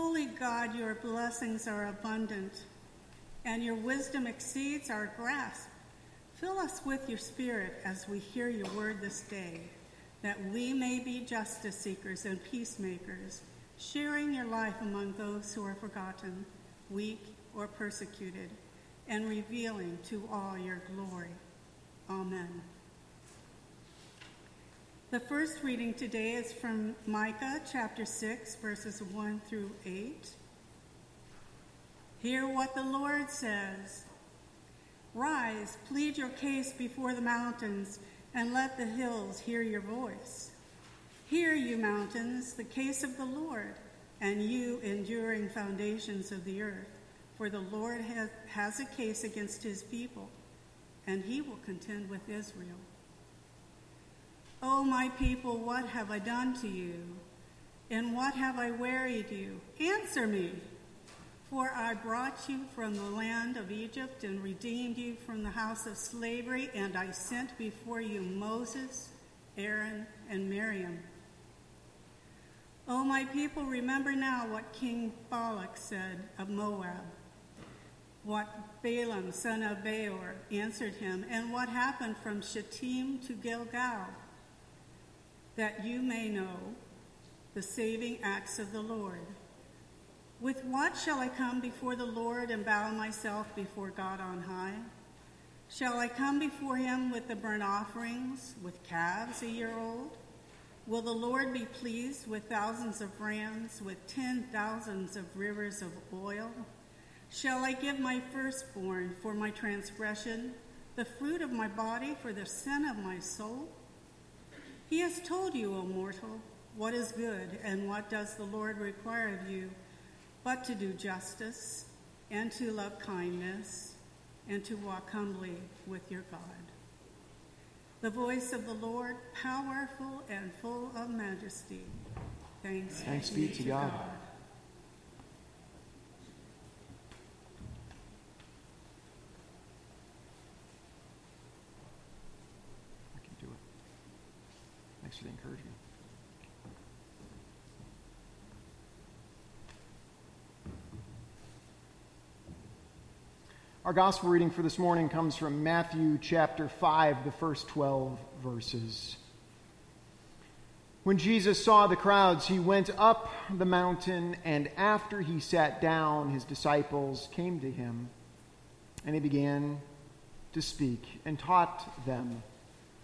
Holy God, your blessings are abundant, and your wisdom exceeds our grasp. Fill us with your spirit as we hear your word this day, that we may be justice seekers and peacemakers, sharing your life among those who are forgotten, weak, or persecuted, and revealing to all your glory. Amen. The first reading today is from Micah chapter 6, verses 1 through 8. Hear what the Lord says Rise, plead your case before the mountains, and let the hills hear your voice. Hear, you mountains, the case of the Lord, and you enduring foundations of the earth. For the Lord has, has a case against his people, and he will contend with Israel. O oh, my people, what have I done to you? And what have I wearied you? Answer me. For I brought you from the land of Egypt and redeemed you from the house of slavery, and I sent before you Moses, Aaron, and Miriam. O oh, my people, remember now what King Balak said of Moab, what Balaam, son of Beor, answered him, and what happened from Shittim to Gilgal that you may know the saving acts of the Lord. With what shall I come before the Lord and bow myself before God on high? Shall I come before him with the burnt offerings, with calves a year old? Will the Lord be pleased with thousands of rams, with ten thousands of rivers of oil? Shall I give my firstborn for my transgression, the fruit of my body for the sin of my soul? He has told you, O mortal, what is good and what does the Lord require of you, but to do justice and to love kindness and to walk humbly with your God. The voice of the Lord, powerful and full of majesty. Thanks, Thanks be to God. God. Encouragement. Our gospel reading for this morning comes from Matthew chapter 5, the first 12 verses. When Jesus saw the crowds, he went up the mountain, and after he sat down, his disciples came to him, and he began to speak and taught them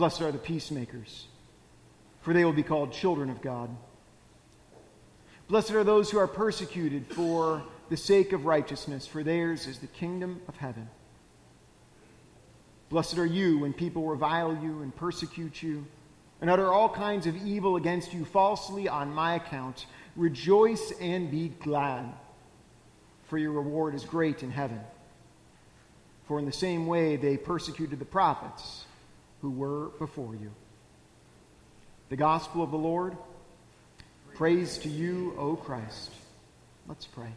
Blessed are the peacemakers, for they will be called children of God. Blessed are those who are persecuted for the sake of righteousness, for theirs is the kingdom of heaven. Blessed are you when people revile you and persecute you and utter all kinds of evil against you falsely on my account. Rejoice and be glad, for your reward is great in heaven. For in the same way they persecuted the prophets who were before you. The gospel of the Lord. Praise to you, O Christ. Let's pray.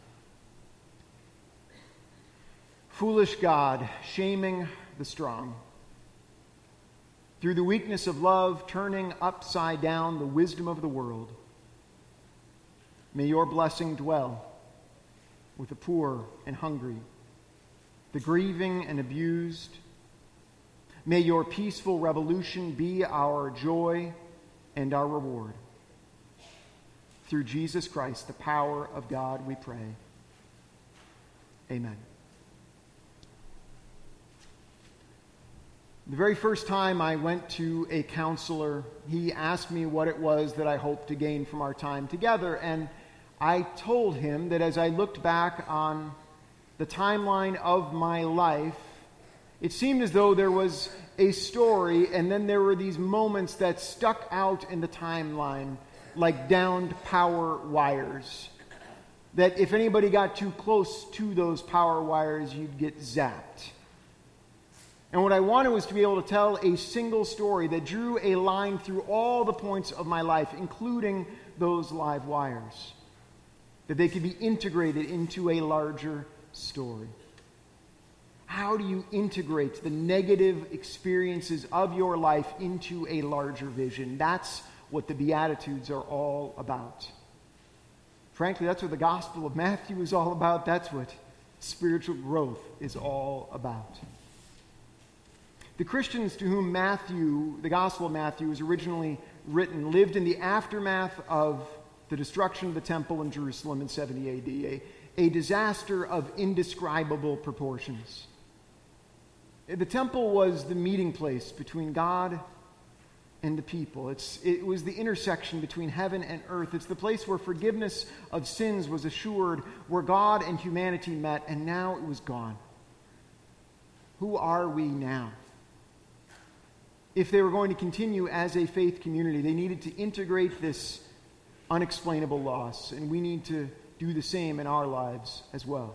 Foolish God, shaming the strong. Through the weakness of love, turning upside down the wisdom of the world. May your blessing dwell with the poor and hungry, the grieving and abused May your peaceful revolution be our joy and our reward. Through Jesus Christ, the power of God, we pray. Amen. The very first time I went to a counselor, he asked me what it was that I hoped to gain from our time together. And I told him that as I looked back on the timeline of my life, it seemed as though there was a story, and then there were these moments that stuck out in the timeline like downed power wires. that if anybody got too close to those power wires, you'd get zapped. And what I wanted was to be able to tell a single story that drew a line through all the points of my life, including those live wires, that they could be integrated into a larger story. How do you integrate the negative experiences of your life into a larger vision? That's what the Beatitudes are all about. Frankly, that's what the Gospel of Matthew is all about. That's what spiritual growth is all about. The Christians to whom Matthew, the Gospel of Matthew, was originally written lived in the aftermath of the destruction of the temple in Jerusalem in 70 AD, a, a disaster of indescribable proportions. The temple was the meeting place between God and the people. It's, it was the intersection between heaven and earth. It's the place where forgiveness of sins was assured, where God and humanity met, and now it was gone. Who are we now? If they were going to continue as a faith community, they needed to integrate this unexplainable loss, and we need to do the same in our lives as well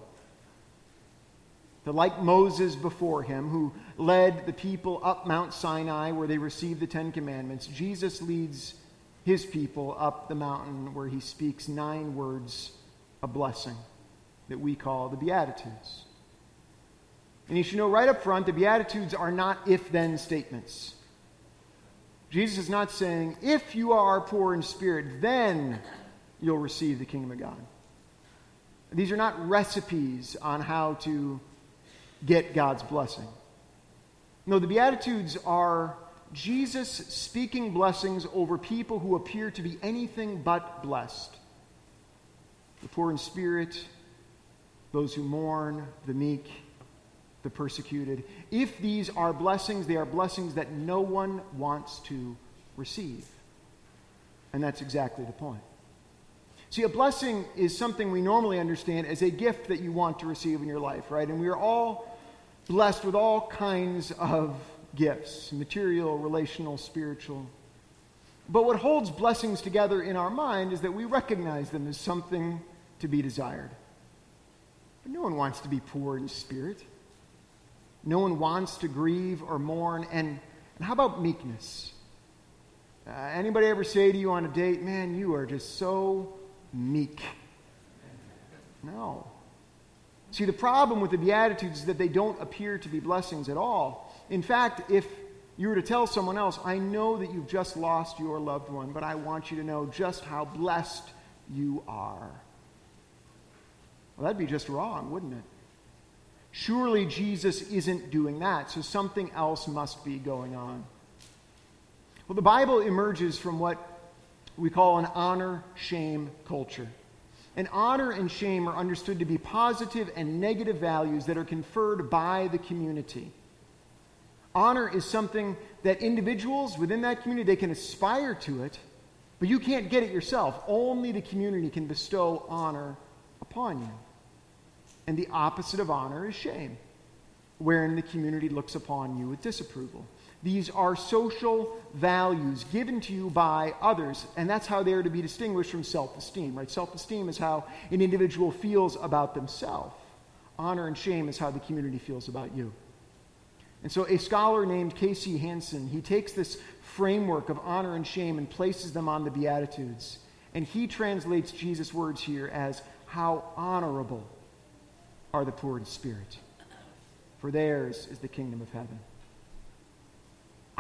like Moses before him, who led the people up Mount Sinai where they received the Ten Commandments, Jesus leads his people up the mountain where he speaks nine words of blessing that we call the Beatitudes. And you should know right up front the Beatitudes are not if then statements. Jesus is not saying, if you are poor in spirit, then you'll receive the kingdom of God. These are not recipes on how to get God's blessing. No, the Beatitudes are Jesus speaking blessings over people who appear to be anything but blessed the poor in spirit, those who mourn, the meek, the persecuted. If these are blessings, they are blessings that no one wants to receive. And that's exactly the point. See, a blessing is something we normally understand as a gift that you want to receive in your life, right? And we are all blessed with all kinds of gifts material, relational, spiritual. But what holds blessings together in our mind is that we recognize them as something to be desired. But no one wants to be poor in spirit. No one wants to grieve or mourn. And, and how about meekness? Uh, anybody ever say to you on a date, man, you are just so meek? No. See, the problem with the Beatitudes is that they don't appear to be blessings at all. In fact, if you were to tell someone else, I know that you've just lost your loved one, but I want you to know just how blessed you are. Well, that'd be just wrong, wouldn't it? Surely Jesus isn't doing that, so something else must be going on. Well, the Bible emerges from what we call an honor shame culture. And honor and shame are understood to be positive and negative values that are conferred by the community. Honor is something that individuals within that community they can aspire to it, but you can't get it yourself. Only the community can bestow honor upon you. And the opposite of honor is shame, wherein the community looks upon you with disapproval. These are social values given to you by others, and that's how they are to be distinguished from self esteem, right? Self esteem is how an individual feels about themselves. Honor and shame is how the community feels about you. And so, a scholar named K.C. Hanson, he takes this framework of honor and shame and places them on the Beatitudes. And he translates Jesus' words here as, How honorable are the poor in spirit, for theirs is the kingdom of heaven.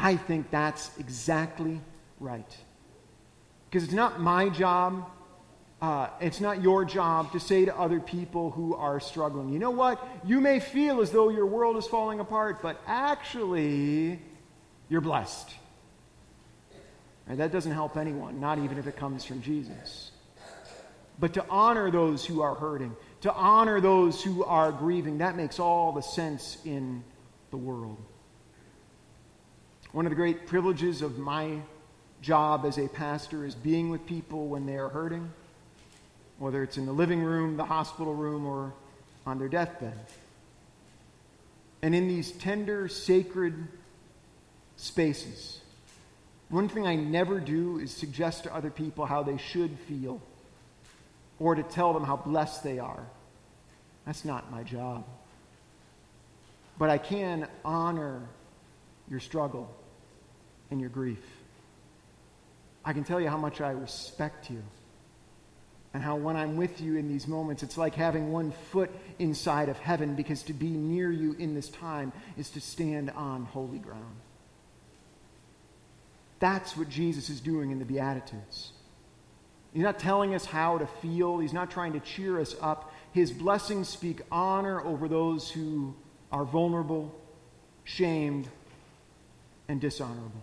I think that's exactly right. Because it's not my job, uh, it's not your job to say to other people who are struggling, you know what? You may feel as though your world is falling apart, but actually, you're blessed. And that doesn't help anyone, not even if it comes from Jesus. But to honor those who are hurting, to honor those who are grieving, that makes all the sense in the world. One of the great privileges of my job as a pastor is being with people when they are hurting, whether it's in the living room, the hospital room, or on their deathbed. And in these tender, sacred spaces, one thing I never do is suggest to other people how they should feel. or to tell them how blessed they are. That's not my job. But I can honor your struggle and your grief. I can tell you how much I respect you. And how when I'm with you in these moments, it's like having one foot inside of heaven because to be near you in this time is to stand on holy ground. That's what Jesus is doing in the Beatitudes. He's not telling us how to feel, He's not trying to cheer us up. His blessings speak honor over those who are vulnerable, shamed, and dishonorable.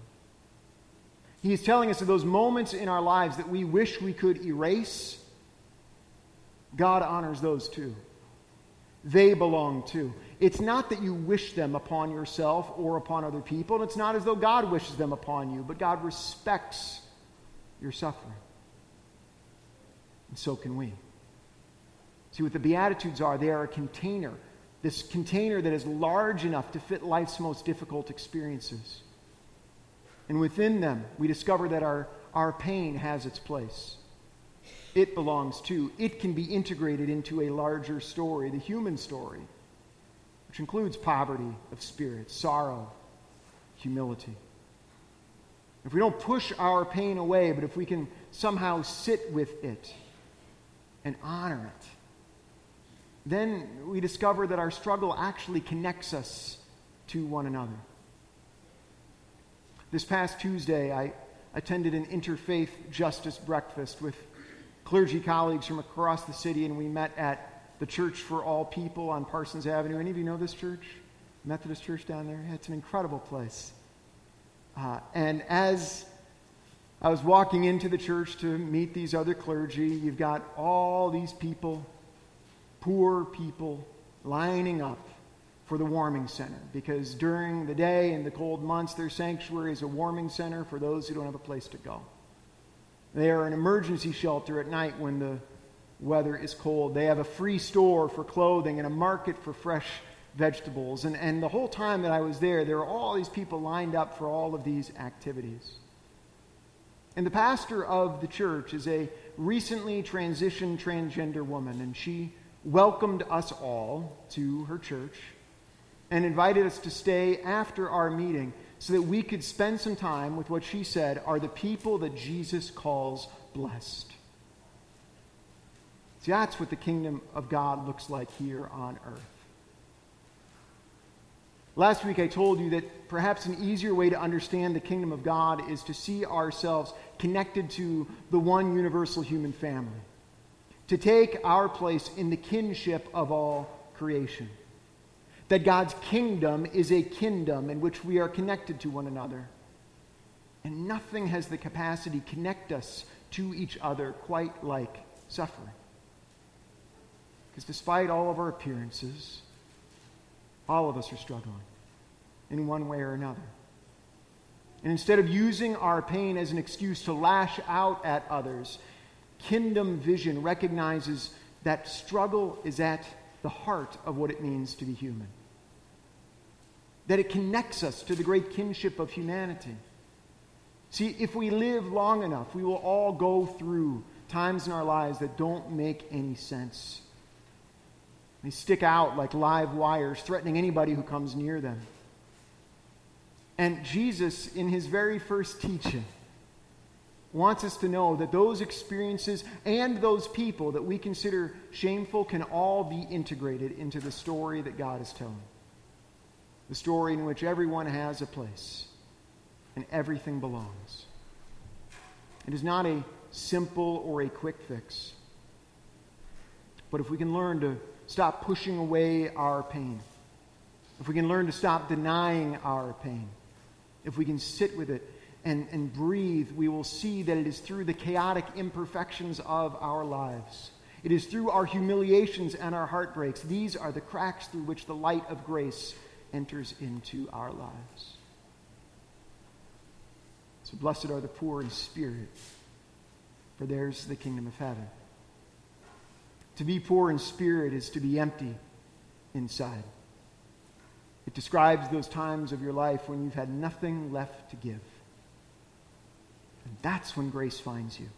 He is telling us that those moments in our lives that we wish we could erase, God honors those too. They belong too. It's not that you wish them upon yourself or upon other people, and it's not as though God wishes them upon you, but God respects your suffering. And so can we. See what the Beatitudes are? They are a container, this container that is large enough to fit life's most difficult experiences. And within them, we discover that our, our pain has its place. It belongs to, it can be integrated into a larger story, the human story, which includes poverty of spirit, sorrow, humility. If we don't push our pain away, but if we can somehow sit with it and honor it, then we discover that our struggle actually connects us to one another. This past Tuesday, I attended an interfaith justice breakfast with clergy colleagues from across the city, and we met at the Church for All People on Parsons Avenue. Any of you know this church? Methodist Church down there? It's an incredible place. Uh, and as I was walking into the church to meet these other clergy, you've got all these people, poor people, lining up for the warming center because during the day in the cold months, their sanctuary is a warming center for those who don't have a place to go. They are an emergency shelter at night when the weather is cold. They have a free store for clothing and a market for fresh vegetables. And, and the whole time that I was there, there were all these people lined up for all of these activities. And the pastor of the church is a recently transitioned transgender woman, and she welcomed us all to her church and invited us to stay after our meeting so that we could spend some time with what she said are the people that Jesus calls blessed. See, that's what the kingdom of God looks like here on earth. Last week I told you that perhaps an easier way to understand the kingdom of God is to see ourselves connected to the one universal human family, to take our place in the kinship of all creation that God's kingdom is a kingdom in which we are connected to one another. And nothing has the capacity to connect us to each other quite like suffering. Because despite all of our appearances, all of us are struggling in one way or another. And instead of using our pain as an excuse to lash out at others, kingdom vision recognizes that struggle is at the heart of what it means to be human. That it connects us to the great kinship of humanity. See, if we live long enough, we will all go through times in our lives that don't make any sense. They stick out like live wires, threatening anybody who comes near them. And Jesus, in his very first teaching, wants us to know that those experiences and those people that we consider shameful can all be integrated into the story that God is telling. The story in which everyone has a place and everything belongs. It is not a simple or a quick fix. But if we can learn to stop pushing away our pain, if we can learn to stop denying our pain, if we can sit with it and, and breathe, we will see that it is through the chaotic imperfections of our lives. It is through our humiliations and our heartbreaks. These are the cracks through which the light of grace enters into our lives. So blessed are the poor in spirit, for theirs is the kingdom of heaven. To be poor in spirit is to be empty inside. It describes those times of your life when you've had nothing left to give. And that's when grace finds you.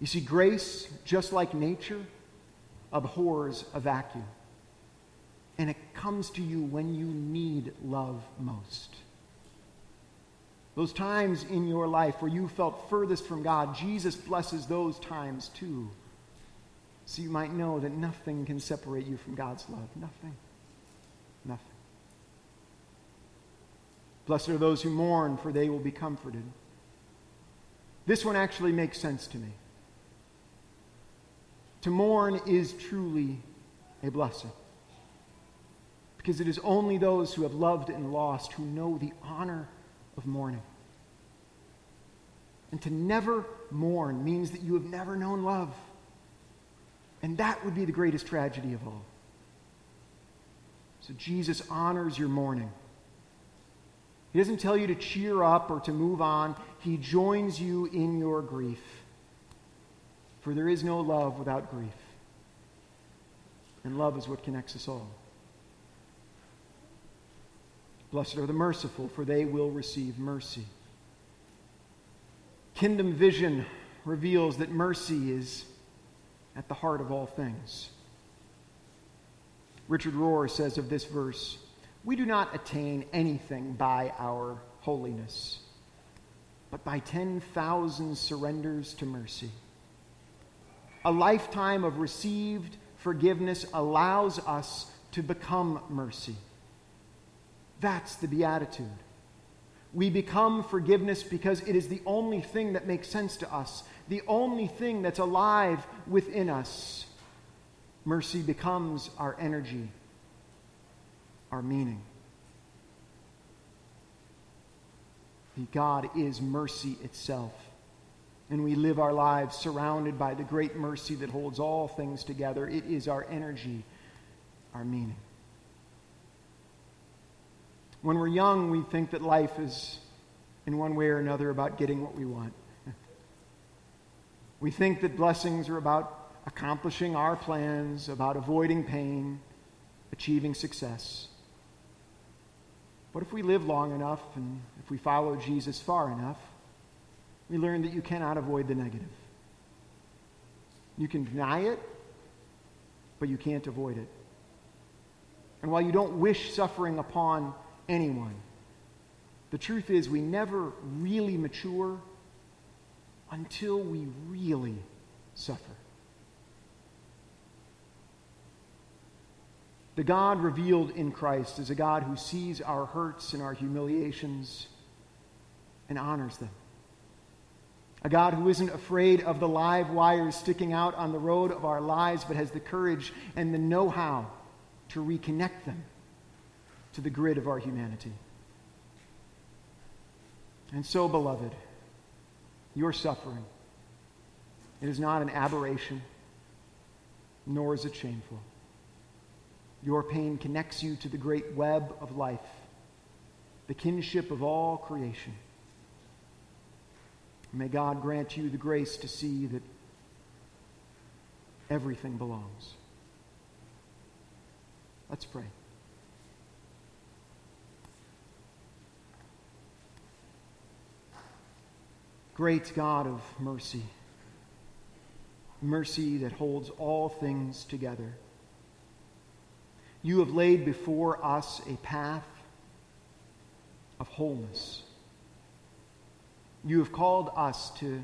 You see, grace, just like nature, abhors a vacuum. And it comes to you when you need love most. Those times in your life where you felt furthest from God, Jesus blesses those times too. So you might know that nothing can separate you from God's love. Nothing. Nothing. Blessed are those who mourn, for they will be comforted. This one actually makes sense to me. To mourn is truly a blessing. Because it is only those who have loved and lost who know the honor of mourning. And to never mourn means that you have never known love. And that would be the greatest tragedy of all. So Jesus honors your mourning. He doesn't tell you to cheer up or to move on, He joins you in your grief. For there is no love without grief. And love is what connects us all. Blessed are the merciful, for they will receive mercy. Kingdom vision reveals that mercy is at the heart of all things. Richard Rohr says of this verse We do not attain anything by our holiness, but by 10,000 surrenders to mercy. A lifetime of received forgiveness allows us to become mercy. That's the beatitude. We become forgiveness because it is the only thing that makes sense to us, the only thing that's alive within us. Mercy becomes our energy, our meaning. God is mercy itself and we live our lives surrounded by the great mercy that holds all things together. It is our energy, our meaning. When we're young, we think that life is, in one way or another, about getting what we want. we think that blessings are about accomplishing our plans, about avoiding pain, achieving success. But if we live long enough and if we follow Jesus far enough, we learn that you cannot avoid the negative. You can deny it, but you can't avoid it. And while you don't wish suffering upon anyone, the truth is we never really mature until we really suffer. The God revealed in Christ is a God who sees our hurts and our humiliations and honors them. A God who isn't afraid of the live wires sticking out on the road of our lives, but has the courage and the know how to reconnect them to the grid of our humanity. And so, beloved, your suffering, it is not an aberration, nor is it shameful. Your pain connects you to the great web of life, the kinship of all creation. May God grant you the grace to see that everything belongs. Let's pray. Great God of mercy, mercy that holds all things together. You have laid before us a path of wholeness you have called us to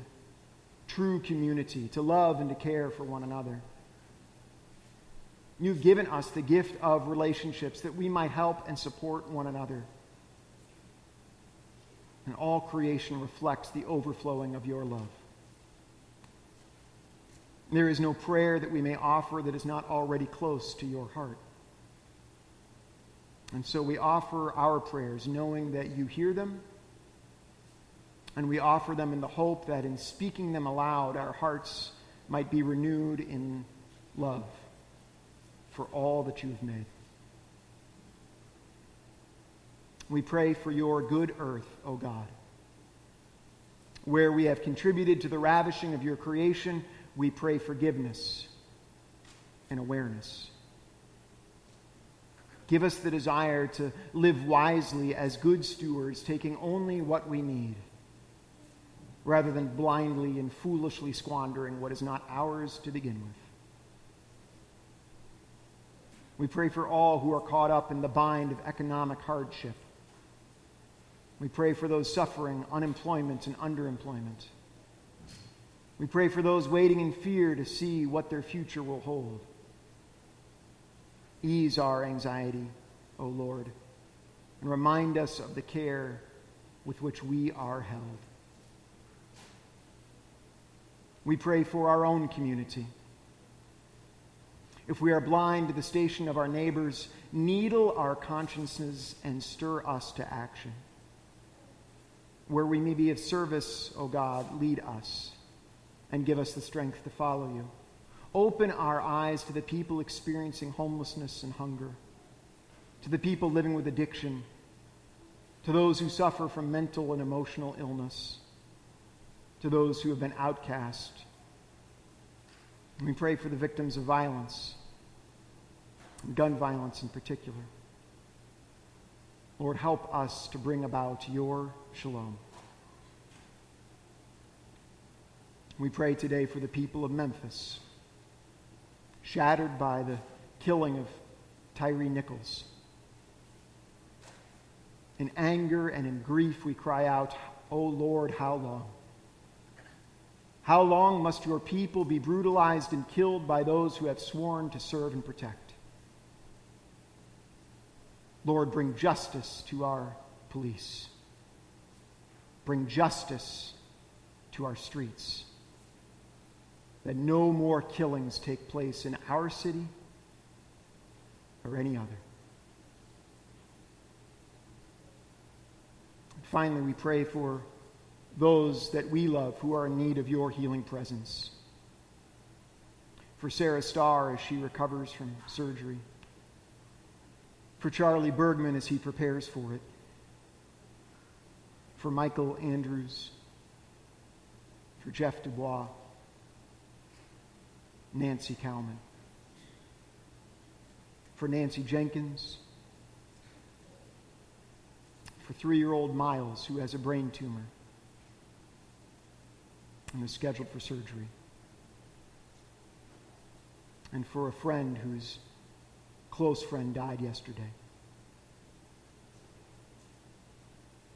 true community, to love and to care for one another. You've given us the gift of relationships that we might help and support one another. And all creation reflects the overflowing of your love. There is no prayer that we may offer that is not already close to your heart. And so we offer our prayers knowing that you hear them and we offer them in the hope that in speaking them aloud, our hearts might be renewed in love for all that you have made. We pray for your good earth, O God. Where we have contributed to the ravishing of your creation, we pray forgiveness and awareness. Give us the desire to live wisely as good stewards, taking only what we need rather than blindly and foolishly squandering what is not ours to begin with. We pray for all who are caught up in the bind of economic hardship. We pray for those suffering unemployment and underemployment. We pray for those waiting in fear to see what their future will hold. Ease our anxiety, O Lord, and remind us of the care with which we are held. We pray for our own community. If we are blind to the station of our neighbors, needle our consciences and stir us to action. Where we may be of service, O God, lead us and give us the strength to follow you. Open our eyes to the people experiencing homelessness and hunger, to the people living with addiction, to those who suffer from mental and emotional illness, to those who have been outcast. And we pray for the victims of violence, gun violence in particular. Lord, help us to bring about your shalom. We pray today for the people of Memphis, shattered by the killing of Tyre Nichols. In anger and in grief, we cry out, O Lord, how long? How long must your people be brutalized and killed by those who have sworn to serve and protect? Lord, bring justice to our police. Bring justice to our streets that no more killings take place in our city or any other. Finally, we pray for those that we love who are in need of your healing presence. For Sarah Starr as she recovers from surgery. For Charlie Bergman as he prepares for it. For Michael Andrews. For Jeff Dubois Nancy Kalman. For Nancy Jenkins. For three year old Miles, who has a brain tumor and is scheduled for surgery. And for a friend whose close friend died yesterday.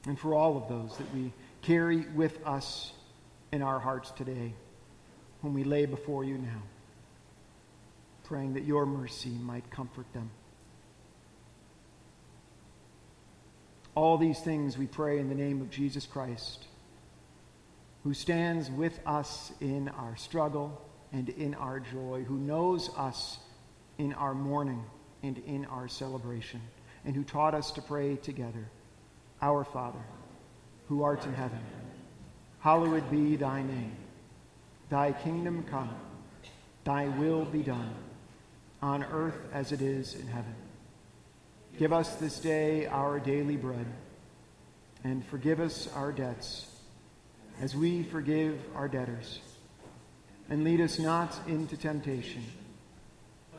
And for all of those that we carry with us in our hearts today, whom we lay before you now praying that your mercy might comfort them. All these things we pray in the name of Jesus Christ, who stands with us in our struggle and in our joy, who knows us in our mourning and in our celebration, and who taught us to pray together Our Father, who art in heaven, hallowed be thy name. Thy kingdom come, thy will be done on earth as it is in heaven. Give us this day our daily bread, and forgive us our debts as we forgive our debtors. And lead us not into temptation,